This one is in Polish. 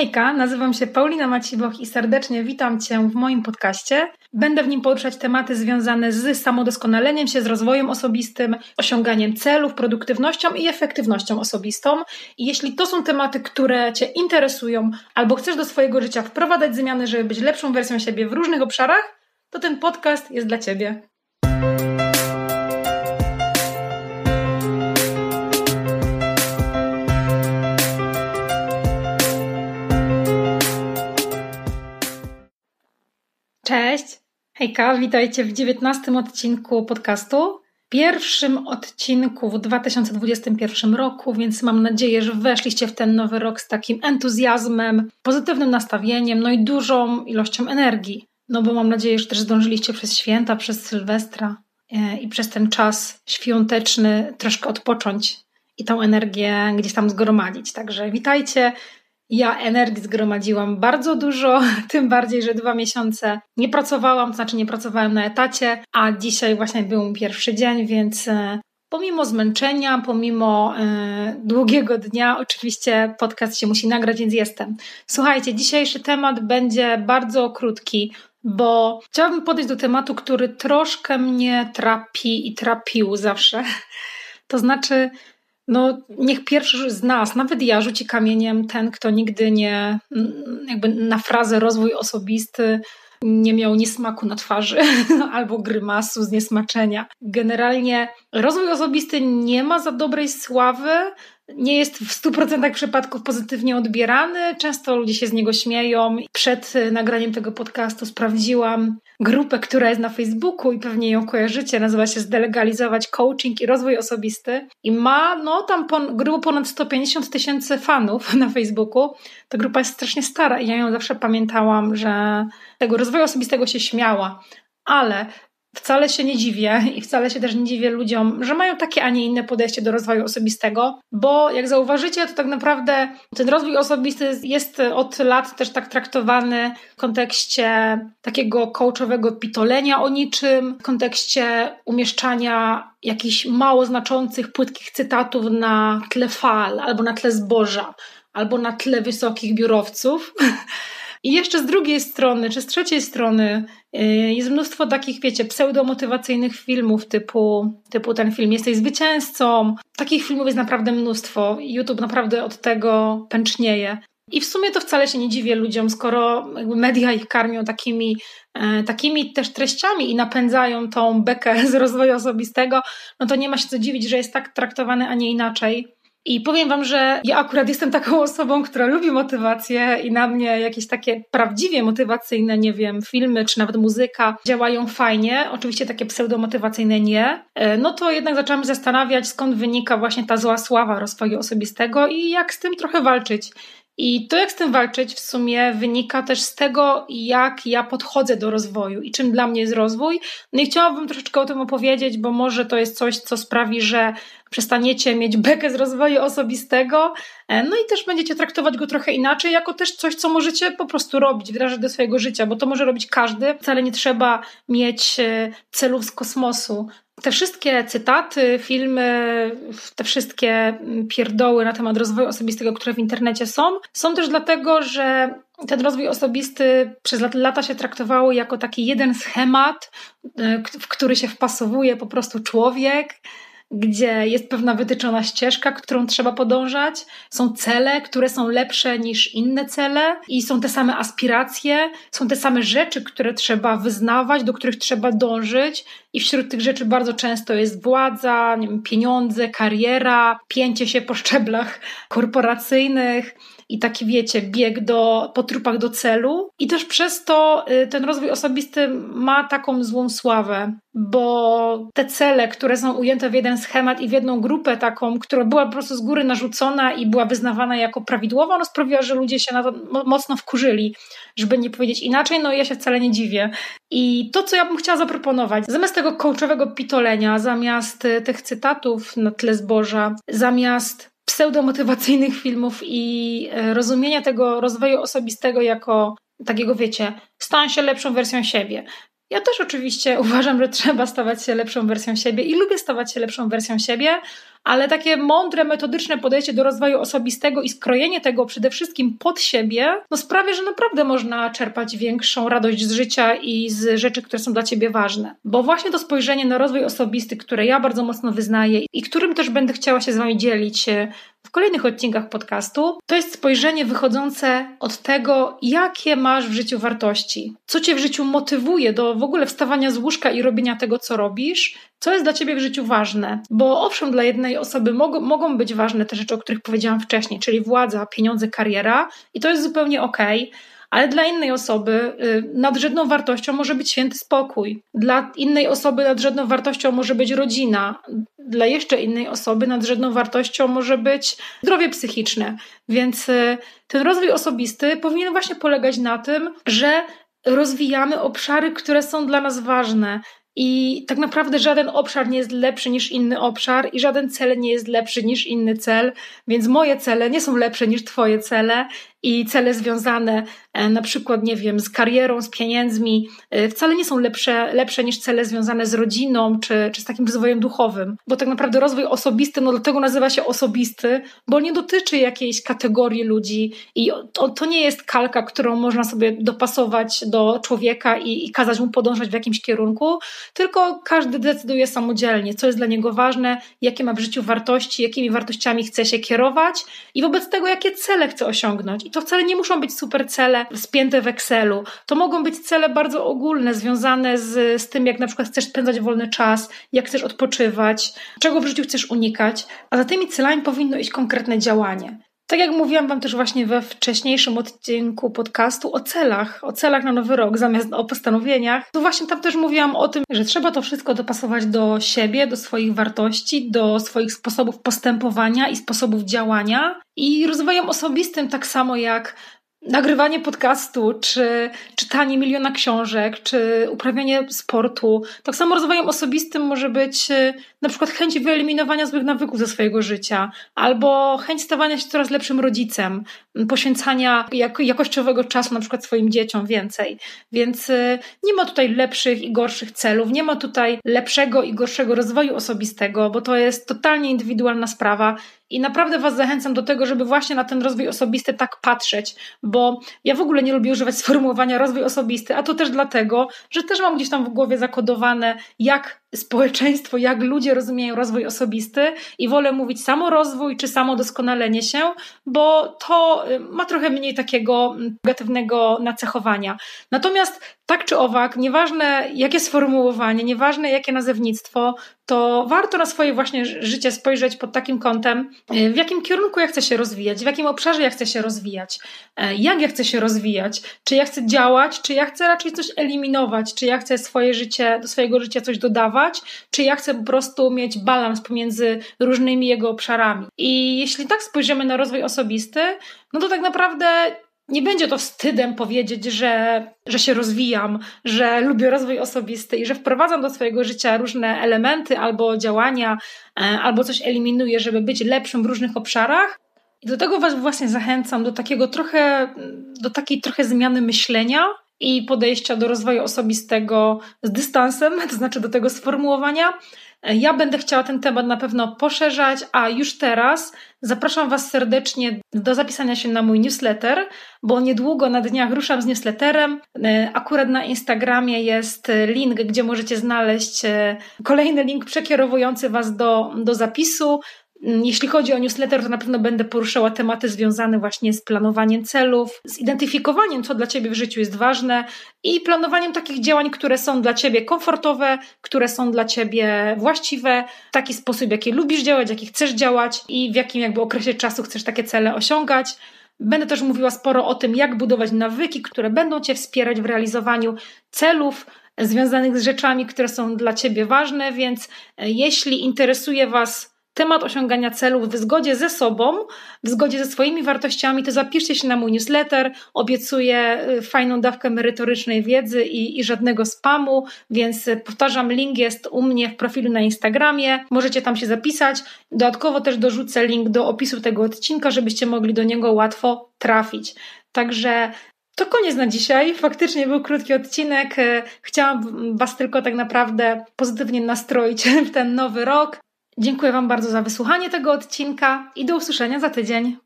Hejka, nazywam się Paulina Maciboch i serdecznie witam Cię w moim podcaście. Będę w nim poruszać tematy związane z samodoskonaleniem się, z rozwojem osobistym, osiąganiem celów, produktywnością i efektywnością osobistą. I jeśli to są tematy, które Cię interesują albo chcesz do swojego życia wprowadzać zmiany, żeby być lepszą wersją siebie w różnych obszarach, to ten podcast jest dla Ciebie. Cześć, hejka, witajcie w dziewiętnastym odcinku podcastu. Pierwszym odcinku w 2021 roku, więc mam nadzieję, że weszliście w ten nowy rok z takim entuzjazmem, pozytywnym nastawieniem, no i dużą ilością energii. No bo mam nadzieję, że też zdążyliście przez święta, przez Sylwestra e, i przez ten czas świąteczny troszkę odpocząć i tą energię gdzieś tam zgromadzić. Także witajcie. Ja energii zgromadziłam bardzo dużo, tym bardziej, że dwa miesiące nie pracowałam, to znaczy nie pracowałam na etacie, a dzisiaj właśnie był mój pierwszy dzień, więc e, pomimo zmęczenia, pomimo e, długiego dnia, oczywiście podcast się musi nagrać, więc jestem. Słuchajcie, dzisiejszy temat będzie bardzo krótki, bo chciałabym podejść do tematu, który troszkę mnie trapi i trapił zawsze. To znaczy, no niech pierwszy z nas, nawet ja, rzuci kamieniem ten, kto nigdy nie, jakby na frazę rozwój osobisty nie miał niesmaku na twarzy albo grymasu z niesmaczenia. Generalnie rozwój osobisty nie ma za dobrej sławy, nie jest w 100% przypadków pozytywnie odbierany. Często ludzie się z niego śmieją. Przed nagraniem tego podcastu sprawdziłam grupę, która jest na Facebooku i pewnie ją kojarzycie. Nazywa się Zdelegalizować Coaching i Rozwój Osobisty. I ma no tam pon, grubo ponad 150 tysięcy fanów na Facebooku. Ta grupa jest strasznie stara i ja ją zawsze pamiętałam, że tego rozwoju osobistego się śmiała. Ale Wcale się nie dziwię i wcale się też nie dziwię ludziom, że mają takie, a nie inne podejście do rozwoju osobistego, bo jak zauważycie, to tak naprawdę ten rozwój osobisty jest od lat też tak traktowany w kontekście takiego coachowego pitolenia o niczym, w kontekście umieszczania jakichś mało znaczących, płytkich cytatów na tle fal, albo na tle zboża, albo na tle wysokich biurowców. I jeszcze z drugiej strony, czy z trzeciej strony, y, jest mnóstwo takich, wiecie, pseudomotywacyjnych filmów typu, typu ten film Jesteś zwycięzcą. Takich filmów jest naprawdę mnóstwo. YouTube naprawdę od tego pęcznieje. I w sumie to wcale się nie dziwię ludziom, skoro media ich karmią takimi, e, takimi też treściami i napędzają tą bekę z rozwoju osobistego, no to nie ma się co dziwić, że jest tak traktowany, a nie inaczej. I powiem Wam, że ja akurat jestem taką osobą, która lubi motywację i na mnie jakieś takie prawdziwie motywacyjne, nie wiem, filmy czy nawet muzyka działają fajnie. Oczywiście takie pseudomotywacyjne nie. E, no to jednak zaczęłam zastanawiać, skąd wynika właśnie ta zła sława rozwoju osobistego i jak z tym trochę walczyć. I to, jak z tym walczyć, w sumie wynika też z tego, jak ja podchodzę do rozwoju i czym dla mnie jest rozwój. No i chciałabym troszeczkę o tym opowiedzieć, bo może to jest coś, co sprawi, że przestaniecie mieć bekę z rozwoju osobistego, e, no i też będziecie traktować go trochę inaczej, jako też coś, co możecie po prostu robić, wdrażać do swojego życia, bo to może robić każdy. Wcale nie trzeba mieć e, celów z kosmosu, te wszystkie cytaty, filmy, te wszystkie pierdoły na temat rozwoju osobistego, które w internecie są, są też dlatego, że ten rozwój osobisty przez lata się traktowało jako taki jeden schemat, e, w który się wpasowuje po prostu człowiek gdzie jest pewna wytyczona ścieżka, którą trzeba podążać. Są cele, które są lepsze niż inne cele i są te same aspiracje, są te same rzeczy, które trzeba wyznawać, do których trzeba dążyć. I wśród tych rzeczy bardzo często jest władza, pieniądze, kariera, pięcie się po szczeblach korporacyjnych i taki, wiecie, bieg do, po trupach do celu. I też przez to y, ten rozwój osobisty ma taką złą sławę, bo te cele, które są ujęte w jeden schemat i w jedną grupę taką, która była po prostu z góry narzucona i była wyznawana jako prawidłowa, no sprawiła, że ludzie się na to mocno wkurzyli, żeby nie powiedzieć inaczej, no ja się wcale nie dziwię. I to, co ja bym chciała zaproponować, zamiast tego coachowego pitolenia, zamiast y, tych cytatów na tle zboża, zamiast pseudomotywacyjnych filmów i e, rozumienia tego rozwoju osobistego jako takiego, wiecie, stań się lepszą wersją siebie. Ja też oczywiście uważam, że trzeba stawać się lepszą wersją siebie i lubię stawać się lepszą wersją siebie, ale takie mądre, metodyczne podejście do rozwoju osobistego i skrojenie tego przede wszystkim pod siebie, no sprawia, że naprawdę można czerpać większą radość z życia i z rzeczy, które są dla ciebie ważne. Bo właśnie to spojrzenie na rozwój osobisty, które ja bardzo mocno wyznaję i którym też będę chciała się z wami dzielić w kolejnych odcinkach podcastu, to jest spojrzenie wychodzące od tego, jakie masz w życiu wartości, co cię w życiu motywuje do w ogóle wstawania z łóżka i robienia tego, co robisz, co jest dla ciebie w życiu ważne. Bo owszem, dla jednej osoby mogą, mogą być ważne te rzeczy, o których powiedziałam wcześniej, czyli władza, pieniądze, kariera, i to jest zupełnie okej. Ale dla innej osoby y, nadrzędną wartością może być święty spokój. Dla innej osoby nadrzędną wartością może być rodzina. Dla jeszcze innej osoby nadrzędną wartością może być zdrowie psychiczne. Więc y, ten rozwój osobisty powinien właśnie polegać na tym, że rozwijamy obszary, które są dla nas ważne, i tak naprawdę żaden obszar nie jest lepszy niż inny obszar, i żaden cel nie jest lepszy niż inny cel, więc moje cele nie są lepsze niż Twoje cele, i cele związane e, na przykład, nie wiem, z karierą, z pieniędzmi, e, wcale nie są lepsze, lepsze niż cele związane z rodziną czy, czy z takim rozwojem duchowym. Bo tak naprawdę rozwój osobisty, no dlatego nazywa się osobisty, bo nie dotyczy jakiejś kategorii ludzi i to, to nie jest kalka, którą można sobie dopasować do człowieka i, i kazać mu podążać w jakimś kierunku, tylko każdy decyduje samodzielnie, co jest dla niego ważne, jakie ma w życiu wartości, jakimi wartościami chce się kierować i wobec tego, jakie cele chce osiągnąć. To wcale nie muszą być super cele spięte w Excelu. To mogą być cele bardzo ogólne, związane z, z tym, jak na przykład chcesz spędzać wolny czas, jak chcesz odpoczywać, czego w życiu chcesz unikać. A za tymi celami powinno iść konkretne działanie. Tak jak mówiłam Wam też właśnie we wcześniejszym odcinku podcastu o celach, o celach na nowy rok zamiast o postanowieniach, to właśnie tam też mówiłam o tym, że trzeba to wszystko dopasować do siebie, do swoich wartości, do swoich sposobów postępowania i sposobów działania. I rozwojem osobistym, tak samo jak nagrywanie podcastu, czy czytanie miliona książek, czy uprawianie sportu. Tak samo rozwojem osobistym może być y, na przykład chęć wyeliminowania złych nawyków ze swojego życia, albo chęć stawania się coraz lepszym rodzicem, poświęcania jakościowego czasu na przykład swoim dzieciom więcej. Więc y, nie ma tutaj lepszych i gorszych celów, nie ma tutaj lepszego i gorszego rozwoju osobistego, bo to jest totalnie indywidualna sprawa i naprawdę Was zachęcam do tego, żeby właśnie na ten rozwój osobisty tak patrzeć, bo ja w ogóle nie lubię używać sformułowania rozwój osobisty, a to też dlatego, że też mam gdzieś tam w głowie zakodowane, jak społeczeństwo, jak ludzie rozumieją rozwój osobisty i wolę mówić samorozwój czy samodoskonalenie się, bo to y, ma trochę mniej takiego negatywnego nacechowania. Natomiast tak czy owak, nieważne jakie sformułowanie, nieważne jakie nazewnictwo, to warto na swoje właśnie życie spojrzeć pod takim kątem, y, w jakim kierunku ja chcę się rozwijać, w jakim obszarze ja chcę się rozwijać, y, jak ja chcę się rozwijać, czy ja chcę działać, czy ja chcę raczej coś eliminować, czy ja chcę swoje życie, do swojego życia coś dodawać, czy ja chcę po prostu mieć balans pomiędzy różnymi jego obszarami. I jeśli tak spojrzymy na rozwój osobisty, no to tak naprawdę nie będzie to wstydem powiedzieć, że, że się rozwijam, że lubię rozwój osobisty i że wprowadzam do swojego życia różne elementy albo działania, e, albo coś eliminuję, żeby być lepszym w różnych obszarach. I do tego Was właśnie zachęcam, do takiego trochę, do takiej trochę zmiany myślenia i podejścia do rozwoju osobistego z dystansem, to znaczy do tego sformułowania. Ja będę chciała ten temat na pewno poszerzać, a już teraz zapraszam Was serdecznie do zapisania się na mój newsletter, bo niedługo na dniach ruszam z newsletterem. Akurat na Instagramie jest link, gdzie możecie znaleźć e, kolejny link przekierowujący Was do, do zapisu. Mm, jeśli chodzi o newsletter, to na pewno będę poruszała tematy związane właśnie z planowaniem celów, z identyfikowaniem, co dla Ciebie w życiu jest ważne i planowaniem takich działań, które są dla Ciebie komfortowe, które są dla Ciebie właściwe, w taki sposób, jaki lubisz działać, jaki chcesz działać i w jakim jakby okresie czasu chcesz takie cele osiągać. Będę też mówiła sporo o tym, jak budować nawyki, które będą Cię wspierać w realizowaniu celów związanych z rzeczami, które są dla Ciebie ważne, więc e, jeśli interesuje Was temat osiągania celów w zgodzie ze sobą, w zgodzie ze swoimi wartościami, to zapiszcie się na mój newsletter. Obiecuję y, fajną dawkę merytorycznej wiedzy i, i żadnego spamu, więc y, powtarzam, link jest u mnie w profilu na Instagramie. Możecie tam się zapisać. Dodatkowo też dorzucę link do opisu tego odcinka, żebyście mogli do niego łatwo trafić. Także to koniec na dzisiaj. Faktycznie był krótki odcinek. Y, chciałam Was tylko tak naprawdę pozytywnie nastroić w ten nowy rok. Dziękuję Wam bardzo za wysłuchanie tego odcinka i do usłyszenia za tydzień.